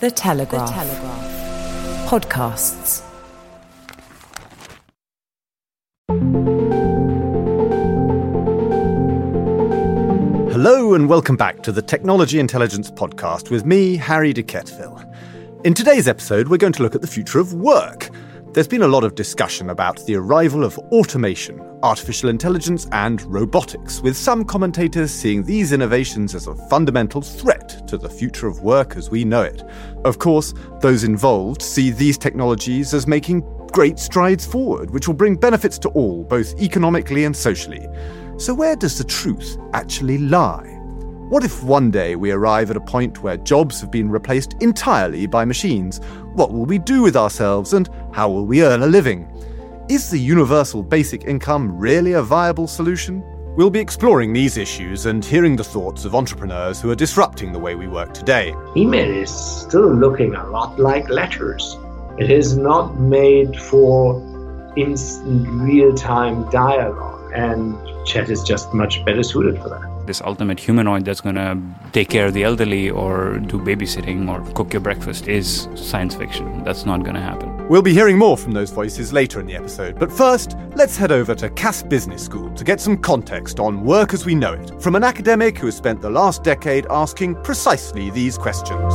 The Telegraph. The Telegraph. Podcasts. Hello and welcome back to the Technology Intelligence Podcast with me, Harry de Quetteville. In today's episode, we're going to look at the future of work. There's been a lot of discussion about the arrival of automation, artificial intelligence, and robotics, with some commentators seeing these innovations as a fundamental threat to the future of work as we know it. Of course, those involved see these technologies as making great strides forward, which will bring benefits to all, both economically and socially. So, where does the truth actually lie? What if one day we arrive at a point where jobs have been replaced entirely by machines? What will we do with ourselves and how will we earn a living? Is the universal basic income really a viable solution? We'll be exploring these issues and hearing the thoughts of entrepreneurs who are disrupting the way we work today. Email is still looking a lot like letters. It is not made for instant real time dialogue, and chat is just much better suited for that this ultimate humanoid that's going to take care of the elderly or do babysitting or cook your breakfast is science fiction. That's not going to happen. We'll be hearing more from those voices later in the episode, but first, let's head over to Cass Business School to get some context on work as we know it from an academic who has spent the last decade asking precisely these questions.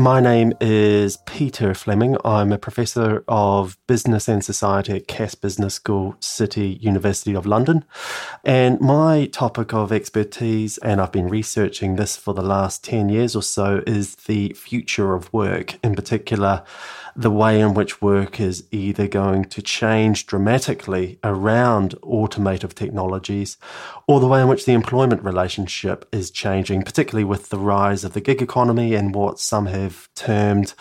My name is Peter Fleming. I'm a professor of business and society at Cass Business School, City University of London. And my topic of expertise, and I've been researching this for the last 10 years or so, is the future of work, in particular, the way in which work is either going to change dramatically around automotive technologies or the way in which the employment relationship is changing, particularly with the rise of the gig economy and what some have termed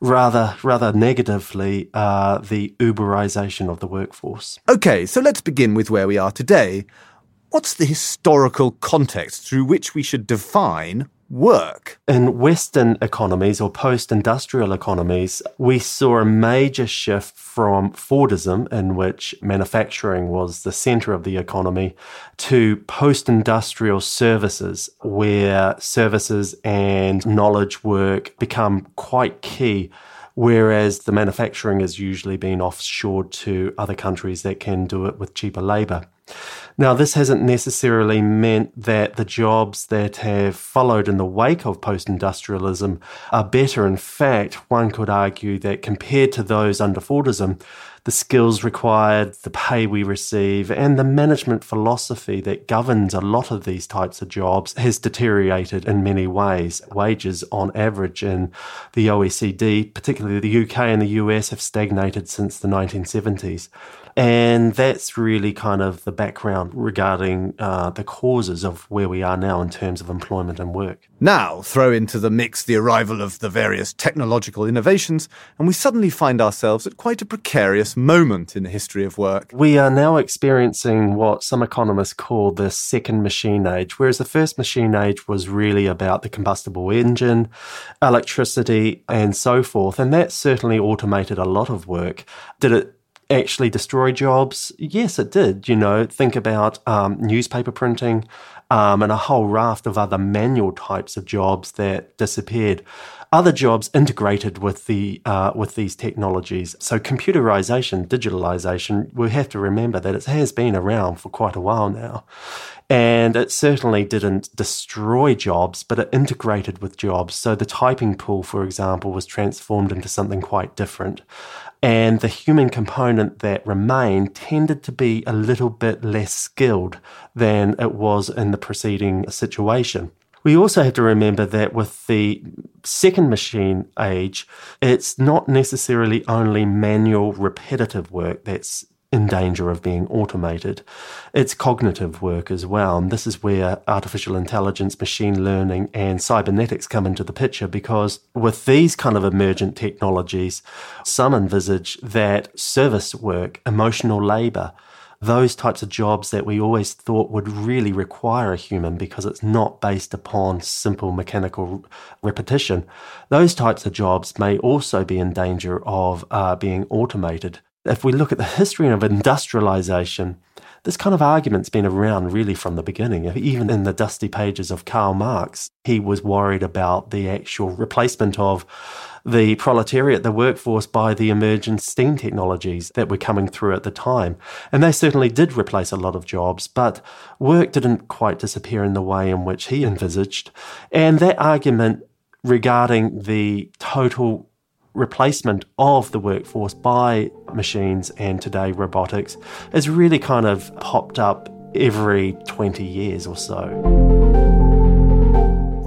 rather, rather negatively uh, the Uberization of the workforce. Okay, so let's begin with where we are today. What's the historical context through which we should define work? In Western economies or post industrial economies, we saw a major shift from Fordism, in which manufacturing was the center of the economy, to post industrial services, where services and knowledge work become quite key whereas the manufacturing has usually been offshored to other countries that can do it with cheaper labor. Now, this hasn't necessarily meant that the jobs that have followed in the wake of post industrialism are better. In fact, one could argue that compared to those under Fordism, the skills required, the pay we receive, and the management philosophy that governs a lot of these types of jobs has deteriorated in many ways. Wages, on average, in the OECD, particularly the UK and the US, have stagnated since the 1970s. And that's really kind of the background regarding uh, the causes of where we are now in terms of employment and work. Now, throw into the mix the arrival of the various technological innovations, and we suddenly find ourselves at quite a precarious moment in the history of work. We are now experiencing what some economists call the second machine age, whereas the first machine age was really about the combustible engine, electricity, and so forth. And that certainly automated a lot of work. Did it actually destroy jobs? Yes, it did. You know, think about um, newspaper printing um, and a whole raft of other manual types of jobs that disappeared. Other jobs integrated with the uh, with these technologies. So computerization, digitalization, we have to remember that it has been around for quite a while now. And it certainly didn't destroy jobs, but it integrated with jobs. So the typing pool, for example, was transformed into something quite different. And the human component that remained tended to be a little bit less skilled than it was in the preceding situation. We also have to remember that with the second machine age, it's not necessarily only manual repetitive work that's in danger of being automated. It's cognitive work as well. And this is where artificial intelligence, machine learning, and cybernetics come into the picture because with these kind of emergent technologies, some envisage that service work, emotional labor, those types of jobs that we always thought would really require a human because it's not based upon simple mechanical repetition, those types of jobs may also be in danger of uh, being automated if we look at the history of industrialization, this kind of argument's been around really from the beginning. Even in the dusty pages of Karl Marx, he was worried about the actual replacement of the proletariat, the workforce, by the emergent STEAM technologies that were coming through at the time. And they certainly did replace a lot of jobs, but work didn't quite disappear in the way in which he envisaged. And that argument regarding the total replacement of the workforce by machines and today robotics has really kind of popped up every 20 years or so.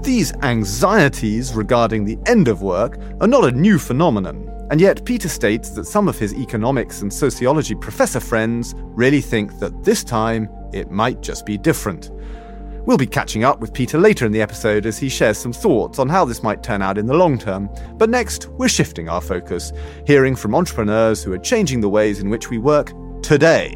These anxieties regarding the end of work are not a new phenomenon, and yet Peter states that some of his economics and sociology professor friends really think that this time it might just be different. We'll be catching up with Peter later in the episode as he shares some thoughts on how this might turn out in the long term. But next, we're shifting our focus, hearing from entrepreneurs who are changing the ways in which we work today.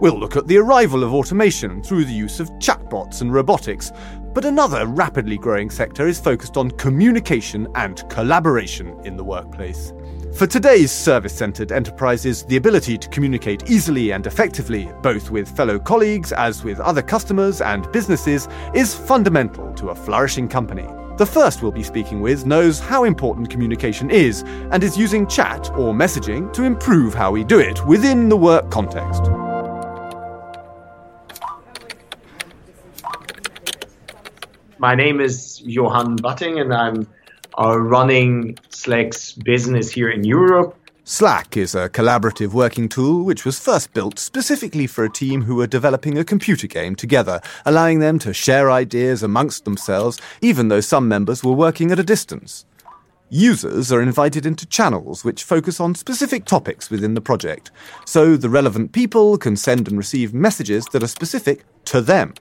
We'll look at the arrival of automation through the use of chatbots and robotics, but another rapidly growing sector is focused on communication and collaboration in the workplace. For today's service centered enterprises, the ability to communicate easily and effectively, both with fellow colleagues as with other customers and businesses, is fundamental to a flourishing company. The first we'll be speaking with knows how important communication is and is using chat or messaging to improve how we do it within the work context. My name is Johan Butting, and I'm uh, running Slack's business here in Europe. Slack is a collaborative working tool which was first built specifically for a team who were developing a computer game together, allowing them to share ideas amongst themselves, even though some members were working at a distance. Users are invited into channels which focus on specific topics within the project, so the relevant people can send and receive messages that are specific to them.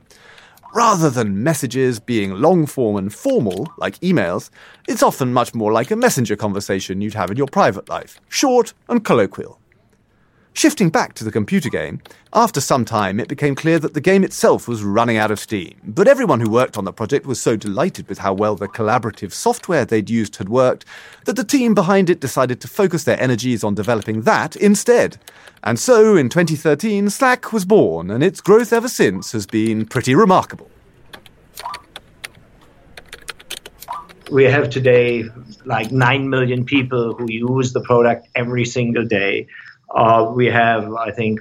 Rather than messages being long form and formal, like emails, it's often much more like a messenger conversation you'd have in your private life, short and colloquial. Shifting back to the computer game, after some time it became clear that the game itself was running out of steam, but everyone who worked on the project was so delighted with how well the collaborative software they'd used had worked that the team behind it decided to focus their energies on developing that instead. And so in 2013, Slack was born, and its growth ever since has been pretty remarkable. We have today like 9 million people who use the product every single day. Uh, we have, I think,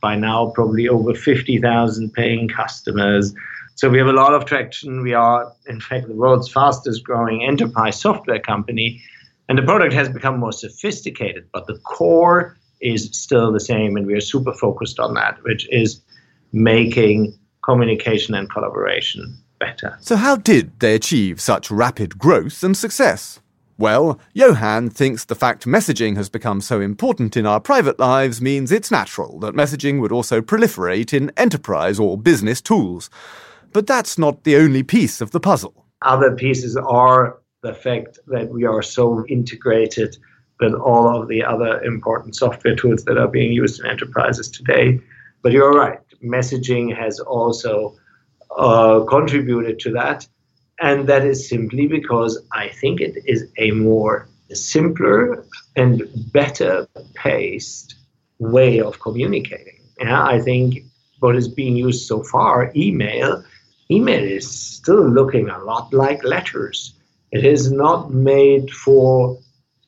by now probably over 50,000 paying customers. So we have a lot of traction. We are, in fact, the world's fastest growing enterprise software company. And the product has become more sophisticated, but the core is still the same. And we are super focused on that, which is making communication and collaboration better. So, how did they achieve such rapid growth and success? Well, Johan thinks the fact messaging has become so important in our private lives means it's natural that messaging would also proliferate in enterprise or business tools. But that's not the only piece of the puzzle. Other pieces are the fact that we are so integrated with all of the other important software tools that are being used in enterprises today. But you're right, messaging has also uh, contributed to that. And that is simply because I think it is a more simpler and better paced way of communicating. Yeah, I think what is being used so far, email, email is still looking a lot like letters. It is not made for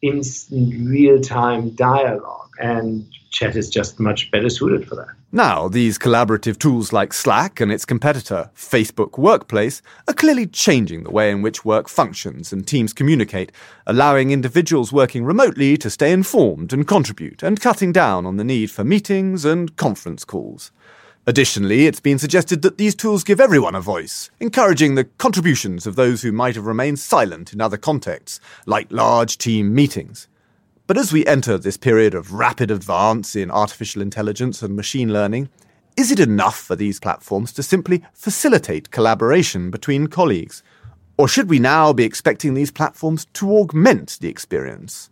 instant real time dialogue. And chat is just much better suited for that. Now, these collaborative tools like Slack and its competitor, Facebook Workplace, are clearly changing the way in which work functions and teams communicate, allowing individuals working remotely to stay informed and contribute, and cutting down on the need for meetings and conference calls. Additionally, it's been suggested that these tools give everyone a voice, encouraging the contributions of those who might have remained silent in other contexts, like large team meetings. But as we enter this period of rapid advance in artificial intelligence and machine learning, is it enough for these platforms to simply facilitate collaboration between colleagues? Or should we now be expecting these platforms to augment the experience?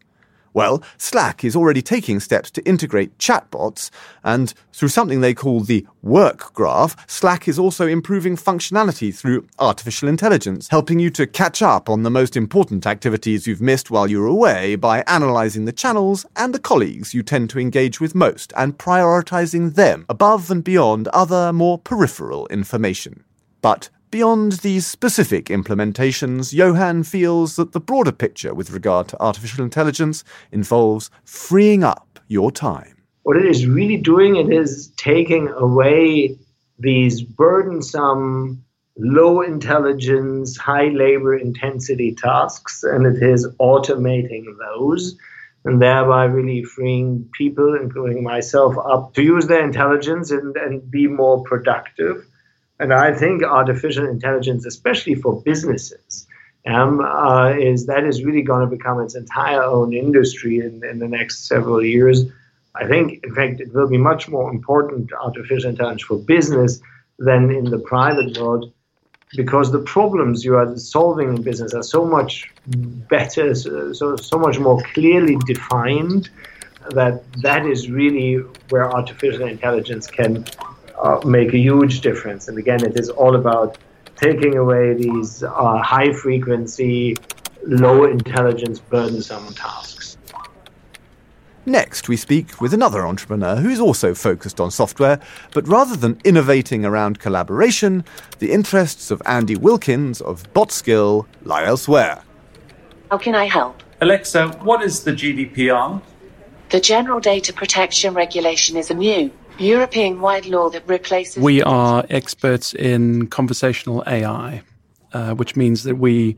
Well, Slack is already taking steps to integrate chatbots, and through something they call the Work Graph, Slack is also improving functionality through artificial intelligence, helping you to catch up on the most important activities you've missed while you're away by analyzing the channels and the colleagues you tend to engage with most and prioritizing them above and beyond other more peripheral information. But Beyond these specific implementations, Johan feels that the broader picture with regard to artificial intelligence involves freeing up your time. What it is really doing, it is taking away these burdensome, low intelligence, high labor intensity tasks, and it is automating those and thereby really freeing people, including myself, up to use their intelligence and, and be more productive and I think artificial intelligence, especially for businesses, um, uh, is that is really going to become its entire own industry in, in the next several years. I think, in fact, it will be much more important artificial intelligence for business than in the private world because the problems you are solving in business are so much better, so, so much more clearly defined that that is really where artificial intelligence can uh, make a huge difference. And again, it is all about taking away these uh, high frequency, low intelligence, burdensome tasks. Next, we speak with another entrepreneur who is also focused on software, but rather than innovating around collaboration, the interests of Andy Wilkins of BotSkill lie elsewhere. How can I help? Alexa, what is the GDPR? The General Data Protection Regulation is a new European wide law that replaces. We are experts in conversational AI, uh, which means that we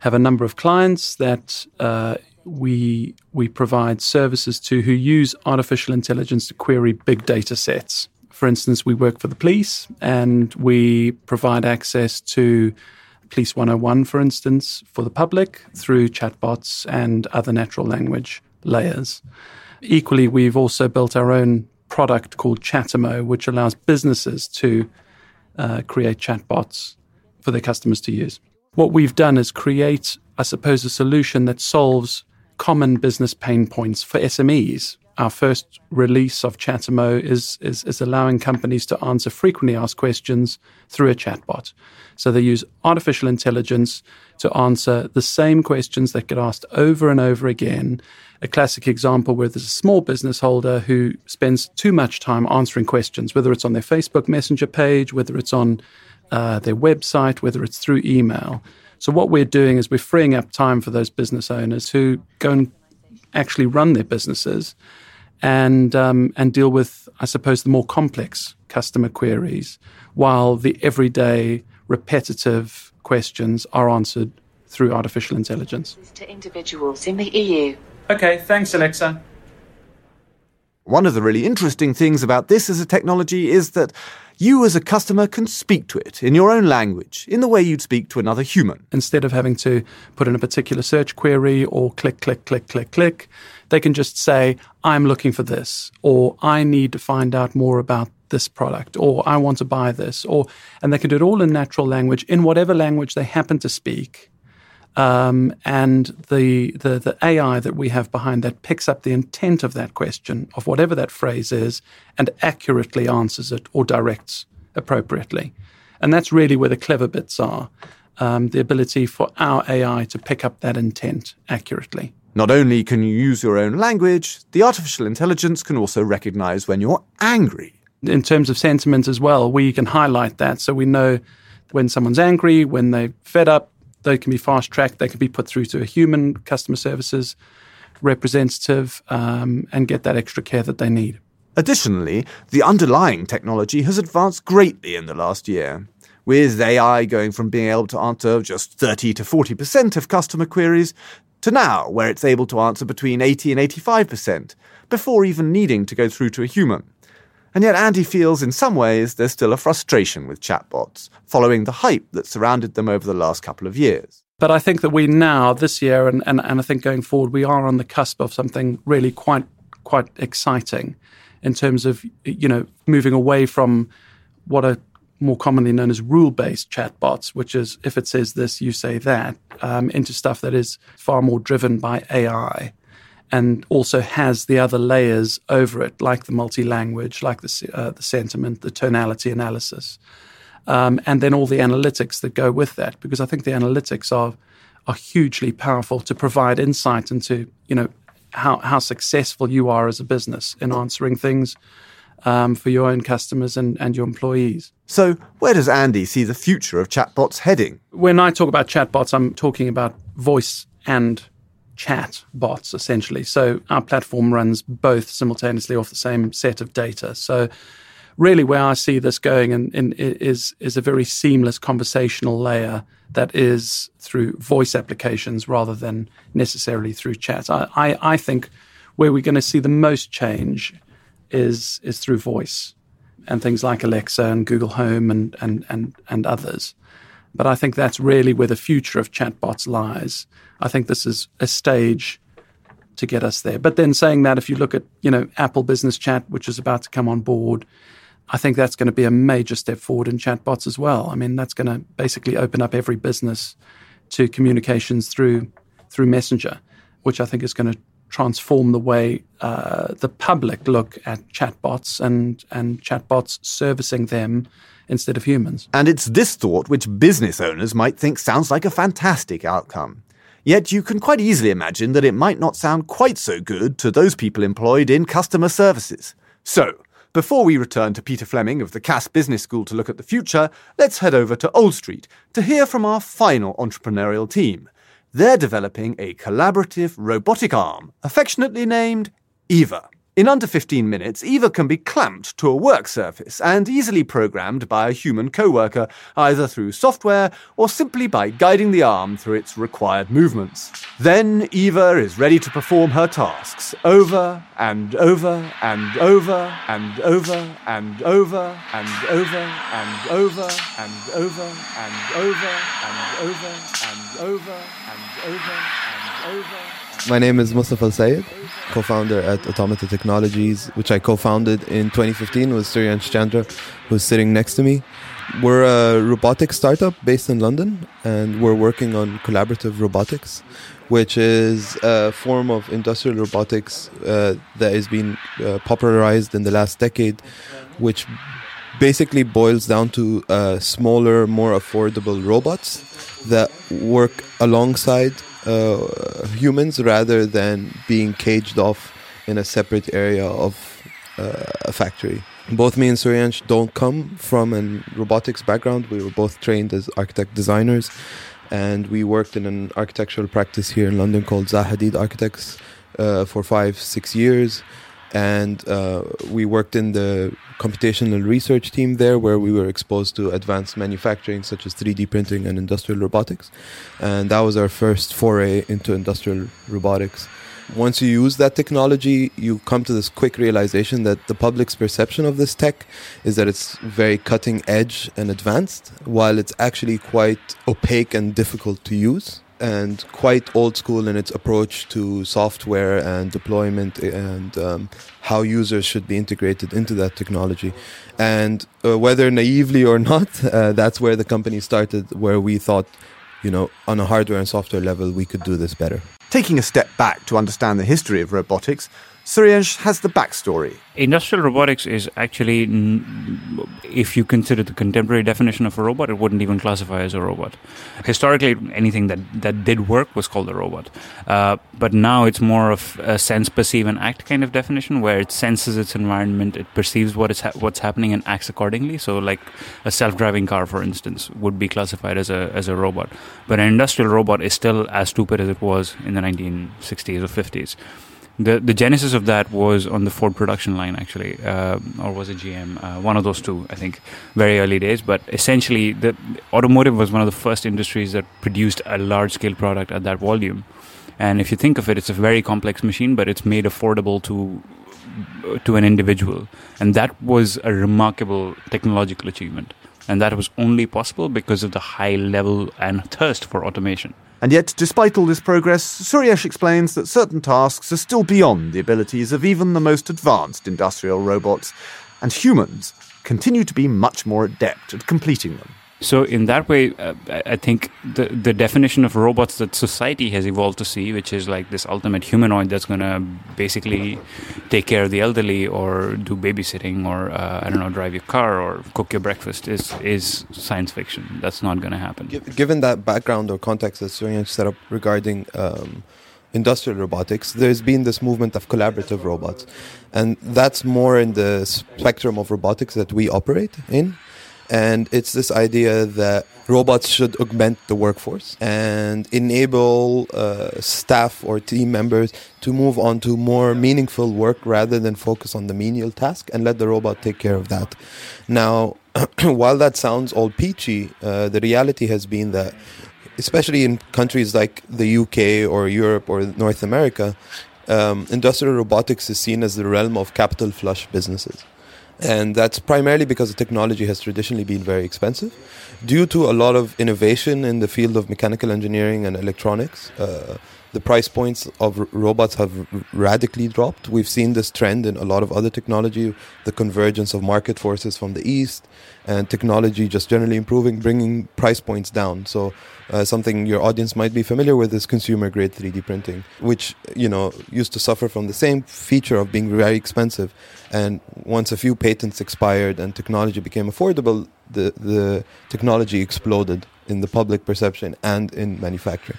have a number of clients that uh, we we provide services to who use artificial intelligence to query big data sets. For instance, we work for the police and we provide access to Police 101, for instance, for the public through chatbots and other natural language layers. Equally, we've also built our own product called Chatamo, which allows businesses to uh, create chatbots for their customers to use. What we've done is create, I suppose, a solution that solves common business pain points for SMEs. Our first release of Chatamo is, is, is allowing companies to answer frequently asked questions through a chatbot. So they use artificial intelligence to answer the same questions that get asked over and over again a classic example where there's a small business holder who spends too much time answering questions, whether it's on their Facebook Messenger page, whether it's on uh, their website, whether it's through email. So, what we're doing is we're freeing up time for those business owners who go and actually run their businesses and, um, and deal with, I suppose, the more complex customer queries, while the everyday repetitive questions are answered through artificial intelligence. To individuals in the EU. Okay, thanks, Alexa. One of the really interesting things about this as a technology is that you as a customer can speak to it in your own language, in the way you'd speak to another human. Instead of having to put in a particular search query or click, click, click, click, click, they can just say, I'm looking for this, or I need to find out more about this product, or I want to buy this, or, and they can do it all in natural language, in whatever language they happen to speak. Um, and the, the, the AI that we have behind that picks up the intent of that question, of whatever that phrase is, and accurately answers it or directs appropriately. And that's really where the clever bits are um, the ability for our AI to pick up that intent accurately. Not only can you use your own language, the artificial intelligence can also recognize when you're angry. In terms of sentiment as well, we can highlight that so we know when someone's angry, when they're fed up, they can be fast tracked. They can be put through to a human customer services representative um, and get that extra care that they need. Additionally, the underlying technology has advanced greatly in the last year, with AI going from being able to answer just 30 to 40% of customer queries to now where it's able to answer between 80 and 85% before even needing to go through to a human. And yet, Andy feels in some ways there's still a frustration with chatbots, following the hype that surrounded them over the last couple of years. But I think that we now, this year, and, and, and I think going forward, we are on the cusp of something really quite quite exciting in terms of you know moving away from what are more commonly known as rule-based chatbots, which is if it says this, you say that, um, into stuff that is far more driven by AI and also has the other layers over it, like the multi-language, like the uh, the sentiment, the tonality analysis, um, and then all the analytics that go with that. Because I think the analytics are are hugely powerful to provide insight into you know how how successful you are as a business in answering things um, for your own customers and, and your employees. So, where does Andy see the future of chatbots heading? When I talk about chatbots, I'm talking about voice and chat bots essentially. So our platform runs both simultaneously off the same set of data. So really where I see this going in, in, is is a very seamless conversational layer that is through voice applications rather than necessarily through chat. I, I, I think where we're going to see the most change is is through voice and things like Alexa and Google Home and and and, and others. But I think that's really where the future of chatbots lies. I think this is a stage to get us there. But then saying that, if you look at you know Apple Business Chat, which is about to come on board, I think that's going to be a major step forward in chatbots as well. I mean, that's going to basically open up every business to communications through through Messenger, which I think is going to transform the way uh, the public look at chatbots and and chatbots servicing them instead of humans. And it's this thought which business owners might think sounds like a fantastic outcome. Yet you can quite easily imagine that it might not sound quite so good to those people employed in customer services. So, before we return to Peter Fleming of the Cass Business School to look at the future, let's head over to Old Street to hear from our final entrepreneurial team. They're developing a collaborative robotic arm, affectionately named Eva. In under 15 minutes, Eva can be clamped to a work surface and easily programmed by a human co-worker, either through software or simply by guiding the arm through its required movements. Then Eva is ready to perform her tasks over and over and over and over and over and over and over and over and over and over and over and over and over. My name is Mustafa Sayed, co-founder at Automata Technologies, which I co-founded in 2015 with Suryansh Chandra, who's sitting next to me. We're a robotics startup based in London, and we're working on collaborative robotics, which is a form of industrial robotics uh, that has been uh, popularized in the last decade, which basically boils down to uh, smaller, more affordable robots that work alongside uh, humans rather than being caged off in a separate area of uh, a factory. Both me and Suryansh don't come from a robotics background. We were both trained as architect designers, and we worked in an architectural practice here in London called Zaha Hadid Architects uh, for five, six years and uh, we worked in the computational research team there where we were exposed to advanced manufacturing such as 3d printing and industrial robotics. And that was our first foray into industrial robotics. Once you use that technology you come to this quick realization that the public's perception of this tech is that it's very cutting edge and advanced while it's actually quite opaque and difficult to use and quite old school in its approach to software and deployment and um, how users should be integrated into that technology. And uh, whether naively or not, uh, that's where the company started, where we thought, you know, on a hardware and software level, we could do this better. Taking a step back to understand the history of robotics, Suryansh has the backstory. Industrial robotics is actually, if you consider the contemporary definition of a robot, it wouldn't even classify as a robot. Historically, anything that, that did work was called a robot. Uh, but now it's more of a sense, perceive, and act kind of definition where it senses its environment, it perceives what is ha- what's happening, and acts accordingly. So, like a self driving car, for instance, would be classified as a, as a robot. But an industrial robot is still as stupid as it was in the 1960s or 50s the the genesis of that was on the Ford production line, actually, uh, or was it GM? Uh, one of those two, I think, very early days. But essentially, the automotive was one of the first industries that produced a large scale product at that volume. And if you think of it, it's a very complex machine, but it's made affordable to to an individual, and that was a remarkable technological achievement. And that was only possible because of the high level and thirst for automation. And yet, despite all this progress, Suryansh explains that certain tasks are still beyond the abilities of even the most advanced industrial robots, and humans continue to be much more adept at completing them. So in that way, uh, I think the the definition of robots that society has evolved to see, which is like this ultimate humanoid that's going to basically take care of the elderly or do babysitting or uh, I don't know drive your car or cook your breakfast, is is science fiction. That's not going to happen. Given that background or context that Suryansh set up regarding um, industrial robotics, there's been this movement of collaborative robots. And that's more in the spectrum of robotics that we operate in. And it's this idea that robots should augment the workforce and enable uh, staff or team members to move on to more meaningful work rather than focus on the menial task and let the robot take care of that. Now, while that sounds all peachy, uh, the reality has been that, especially in countries like the UK or Europe or North America, um, industrial robotics is seen as the realm of capital flush businesses. And that's primarily because the technology has traditionally been very expensive. Due to a lot of innovation in the field of mechanical engineering and electronics, uh, the price points of r- robots have r- radically dropped. We've seen this trend in a lot of other technology, the convergence of market forces from the east, and technology just generally improving, bringing price points down. So, uh, something your audience might be familiar with is consumer grade 3D printing, which you know used to suffer from the same feature of being very expensive. And once a few patents expired and technology became affordable, the the technology exploded in the public perception and in manufacturing.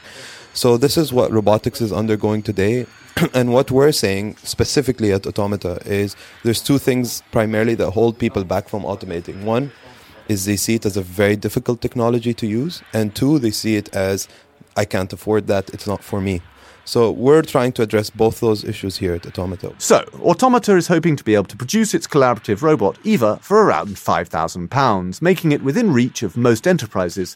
So this is what robotics is undergoing today. and what we're saying specifically at Automata is there's two things primarily that hold people back from automating. One is they see it as a very difficult technology to use, and two, they see it as I can't afford that, it's not for me. So we're trying to address both those issues here at Automata. So, Automata is hoping to be able to produce its collaborative robot EVA for around £5,000, making it within reach of most enterprises.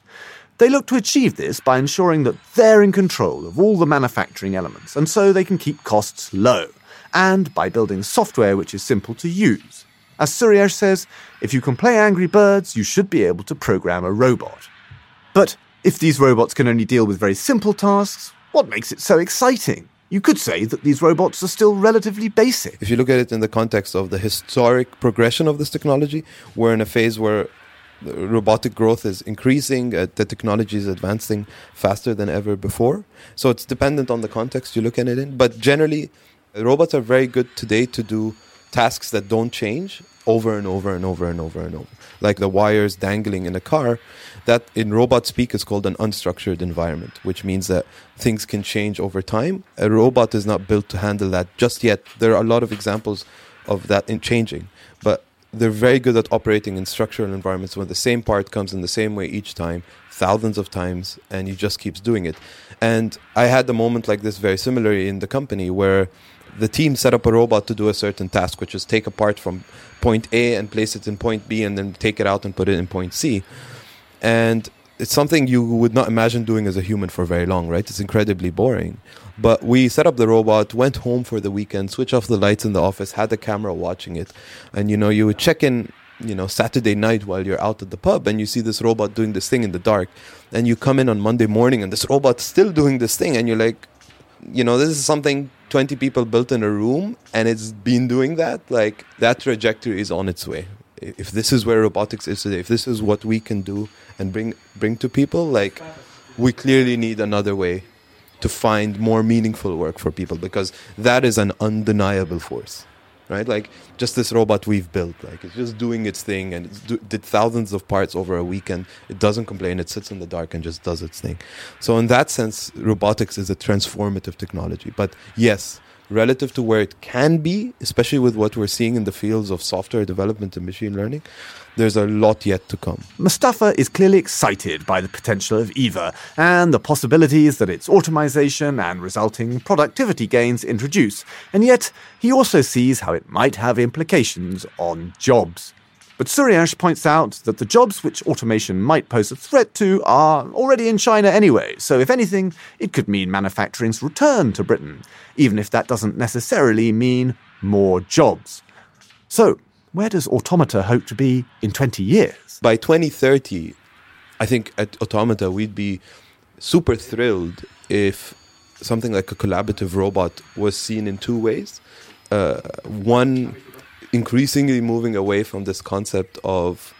They look to achieve this by ensuring that they're in control of all the manufacturing elements, and so they can keep costs low, and by building software which is simple to use. As Suryansh says, if you can play Angry Birds, you should be able to program a robot. But if these robots can only deal with very simple tasks, what makes it so exciting? You could say that these robots are still relatively basic. If you look at it in the context of the historic progression of this technology, we're in a phase where robotic growth is increasing, uh, the technology is advancing faster than ever before. So it's dependent on the context you look at it in. But generally, robots are very good today to do tasks that don't change over and over and over and over and over. Like the wires dangling in a car, that in robot speak is called an unstructured environment, which means that things can change over time. A robot is not built to handle that just yet. There are a lot of examples of that in changing, they're very good at operating in structural environments where the same part comes in the same way each time, thousands of times, and he just keeps doing it. And I had a moment like this very similarly in the company where the team set up a robot to do a certain task, which is take a part from point A and place it in point B and then take it out and put it in point C. And it's something you would not imagine doing as a human for very long, right? It's incredibly boring. But we set up the robot, went home for the weekend, switch off the lights in the office, had the camera watching it. And you know, you would check in, you know, Saturday night while you're out at the pub and you see this robot doing this thing in the dark. And you come in on Monday morning and this robot's still doing this thing and you're like, you know, this is something 20 people built in a room and it's been doing that. Like that trajectory is on its way. If this is where robotics is today, if this is what we can do and bring bring to people, like we clearly need another way to find more meaningful work for people because that is an undeniable force right? Like just this robot we've built like it's just doing its thing and it do, did thousands of parts over a weekend. It doesn't complain. It sits in the dark and just does its thing. So in that sense robotics is a transformative technology. But yes relative to where it can be especially with what we're seeing in the fields of software development and machine learning there's a lot yet to come Mustafa is clearly excited by the potential of EVA and the possibilities that its automation and resulting productivity gains introduce, and yet he also sees how it might have implications on jobs. But Suryansh points out that the jobs which automation might pose a threat to are already in China anyway, so if anything, it could mean manufacturing's return to Britain, even if that doesn't necessarily mean more jobs. So, where does Automata hope to be in 20 years? by 2030, I think at Automata we'd be super thrilled if something like a collaborative robot was seen in two ways. Uh, one, increasingly moving away from this concept of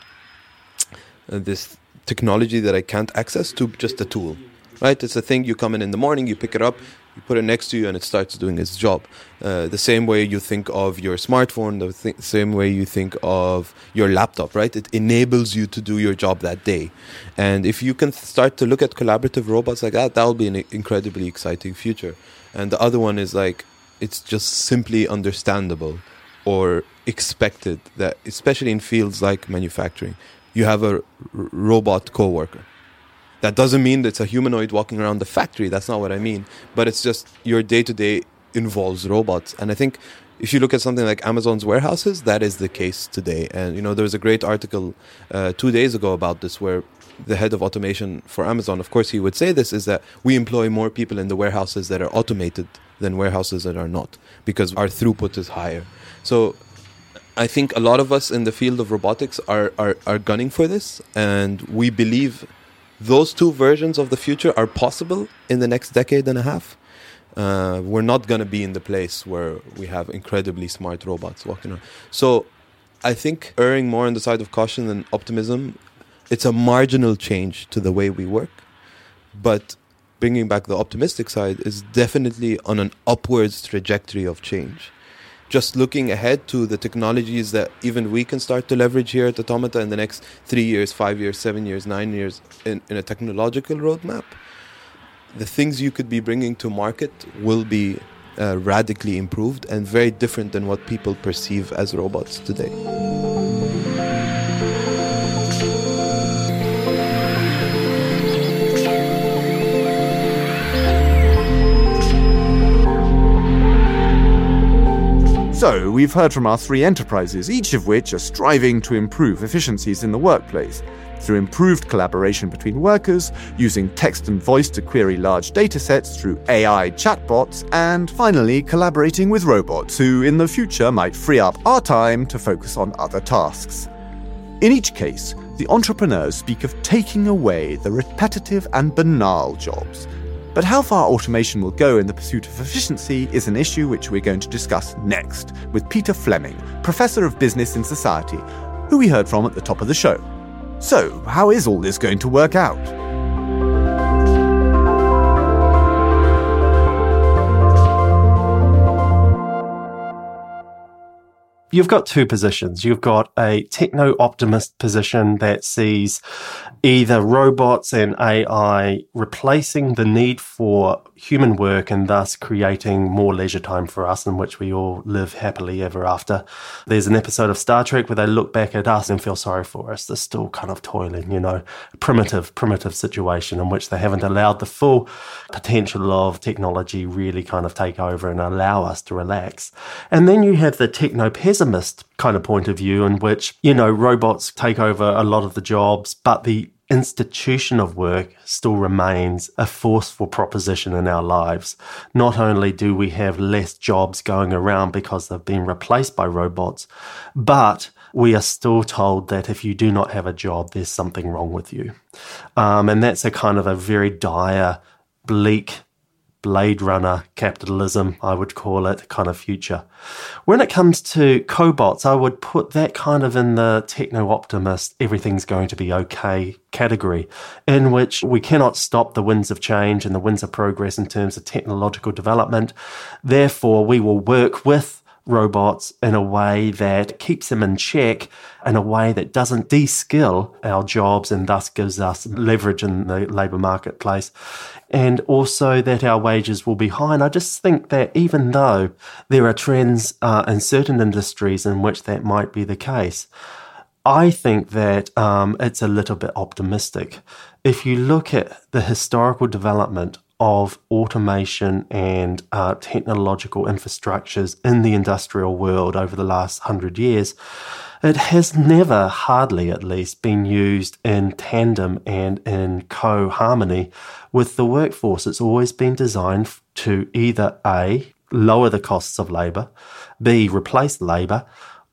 uh, this technology that I can't access to just a tool, right? It's a thing you come in in the morning, you pick it up, you put it next to you, and it starts doing its job. Uh, the same way you think of your smartphone, the th- same way you think of your laptop, right? It enables you to do your job that day. And if you can start to look at collaborative robots like that, that will be an incredibly exciting future. And the other one is like, it's just simply understandable or expected that, especially in fields like manufacturing, you have a r- robot coworker. That doesn't mean that it's a humanoid walking around the factory. That's not what I mean. But it's just your day to day involves robots. And I think if you look at something like Amazon's warehouses, that is the case today. And you know, there was a great article uh, two days ago about this, where the head of automation for Amazon, of course, he would say this is that we employ more people in the warehouses that are automated than warehouses that are not, because our throughput is higher. So I think a lot of us in the field of robotics are, are, are gunning for this, and we believe those two versions of the future are possible in the next decade and a half. Uh, we're not going to be in the place where we have incredibly smart robots walking around. So I think erring more on the side of caution than optimism, it's a marginal change to the way we work. But bringing back the optimistic side is definitely on an upwards trajectory of change just looking ahead to the technologies that even we can start to leverage here at Automata in the next three years, five years, seven years, nine years in, in a technological roadmap, the things you could be bringing to market will be uh, radically improved and very different than what people perceive as robots today. So, we've heard from our three enterprises, each of which are striving to improve efficiencies in the workplace through improved collaboration between workers, using text and voice to query large datasets through AI chatbots, and finally collaborating with robots who in the future might free up our time to focus on other tasks. In each case, the entrepreneurs speak of taking away the repetitive and banal jobs but how far automation will go in the pursuit of efficiency is an issue which we're going to discuss next with Peter Fleming, Professor of Business in Society, who we heard from at the top of the show. So, how is all this going to work out? you've got two positions. You've got a techno optimist position that sees either robots and AI replacing the need for human work and thus creating more leisure time for us in which we all live happily ever after. There's an episode of Star Trek where they look back at us and feel sorry for us. They're still kind of toiling, you know, primitive, primitive situation in which they haven't allowed the full potential of technology really kind of take over and allow us to relax. And then you have the techno pessimist kind of point of view in which, you know, robots take over a lot of the jobs, but the institution of work still remains a forceful proposition in our lives. Not only do we have less jobs going around because they've been replaced by robots, but we are still told that if you do not have a job, there's something wrong with you. Um, and that's a kind of a very dire, bleak Blade Runner capitalism, I would call it, kind of future. When it comes to cobots, I would put that kind of in the techno optimist, everything's going to be okay category, in which we cannot stop the winds of change and the winds of progress in terms of technological development. Therefore, we will work with robots in a way that keeps them in check, in a way that doesn't de-skill our jobs and thus gives us leverage in the labour marketplace. And also that our wages will be high. And I just think that even though there are trends uh, in certain industries in which that might be the case, I think that um, it's a little bit optimistic. If you look at the historical development of automation and uh, technological infrastructures in the industrial world over the last hundred years, it has never, hardly at least, been used in tandem and in co harmony with the workforce. It's always been designed to either A, lower the costs of labour, B, replace labour,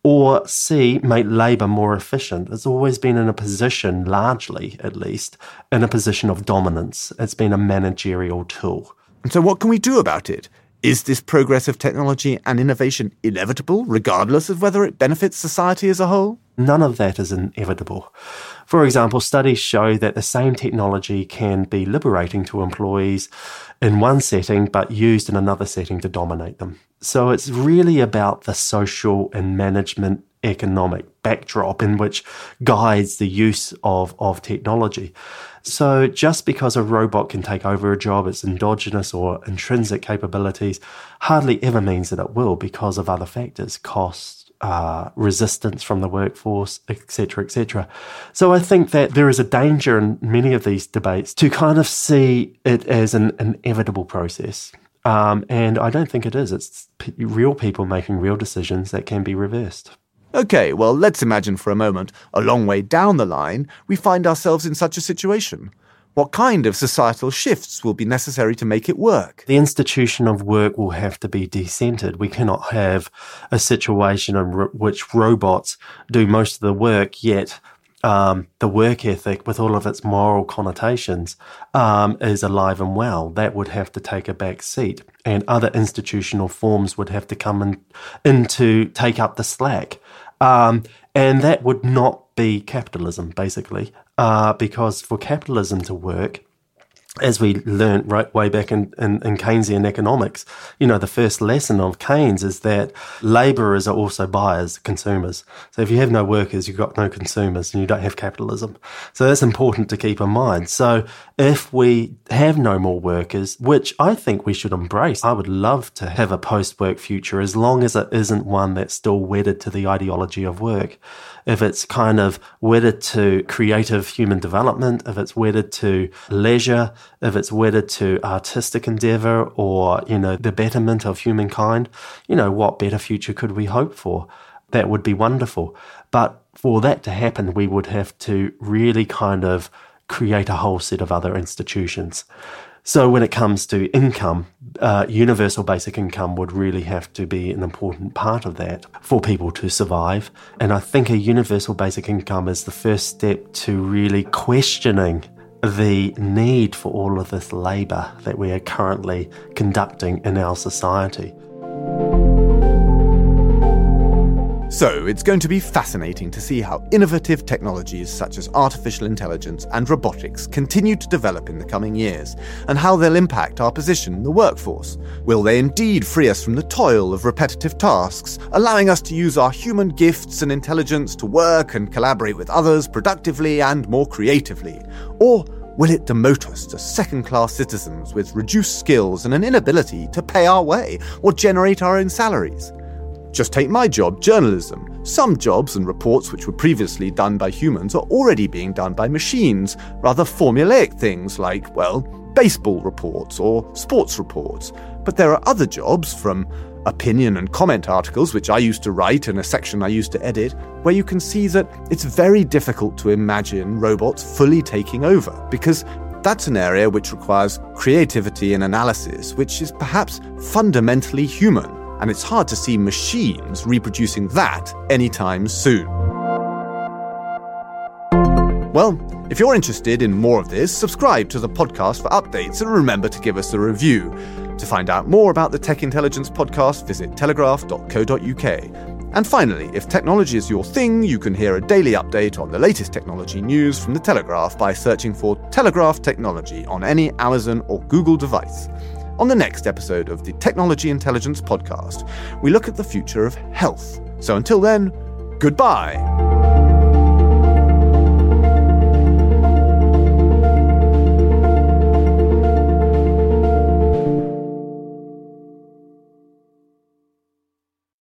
or C, make labour more efficient. It's always been in a position, largely at least, in a position of dominance. It's been a managerial tool. And so, what can we do about it? Is this progress of technology and innovation inevitable, regardless of whether it benefits society as a whole? None of that is inevitable. For example, studies show that the same technology can be liberating to employees in one setting, but used in another setting to dominate them. So it's really about the social and management economic backdrop in which guides the use of, of technology. So just because a robot can take over a job, its endogenous or intrinsic capabilities hardly ever means that it will because of other factors, cost, uh, resistance from the workforce, etc., etc. So I think that there is a danger in many of these debates to kind of see it as an inevitable process. Um, and I don't think it is. It's p- real people making real decisions that can be reversed. Okay, well, let's imagine for a moment, a long way down the line, we find ourselves in such a situation. What kind of societal shifts will be necessary to make it work? The institution of work will have to be decentered. We cannot have a situation in which robots do most of the work, yet um, the work ethic, with all of its moral connotations, um, is alive and well. That would have to take a back seat, and other institutional forms would have to come in, in to take up the slack. Um, and that would not be capitalism, basically, uh, because for capitalism to work, as we learned right way back in, in, in, Keynesian economics, you know, the first lesson of Keynes is that laborers are also buyers, consumers. So if you have no workers, you've got no consumers and you don't have capitalism. So that's important to keep in mind. So if we have no more workers, which I think we should embrace, I would love to have a post work future as long as it isn't one that's still wedded to the ideology of work if it's kind of wedded to creative human development, if it's wedded to leisure, if it's wedded to artistic endeavor or, you know, the betterment of humankind, you know, what better future could we hope for? That would be wonderful. But for that to happen, we would have to really kind of create a whole set of other institutions. So when it comes to income, uh, universal basic income would really have to be an important part of that for people to survive. And I think a universal basic income is the first step to really questioning the need for all of this labour that we are currently conducting in our society. So, it's going to be fascinating to see how innovative technologies such as artificial intelligence and robotics continue to develop in the coming years, and how they'll impact our position in the workforce. Will they indeed free us from the toil of repetitive tasks, allowing us to use our human gifts and intelligence to work and collaborate with others productively and more creatively? Or will it demote us to second class citizens with reduced skills and an inability to pay our way or generate our own salaries? Just take my job, journalism. Some jobs and reports which were previously done by humans are already being done by machines, rather formulaic things like, well, baseball reports or sports reports. But there are other jobs, from opinion and comment articles, which I used to write in a section I used to edit, where you can see that it's very difficult to imagine robots fully taking over, because that's an area which requires creativity and analysis, which is perhaps fundamentally human and it's hard to see machines reproducing that anytime soon. Well, if you're interested in more of this, subscribe to the podcast for updates and remember to give us a review. To find out more about the Tech Intelligence podcast, visit telegraph.co.uk. And finally, if technology is your thing, you can hear a daily update on the latest technology news from the Telegraph by searching for Telegraph Technology on any Amazon or Google device. On the next episode of the Technology Intelligence Podcast, we look at the future of health. So until then, goodbye.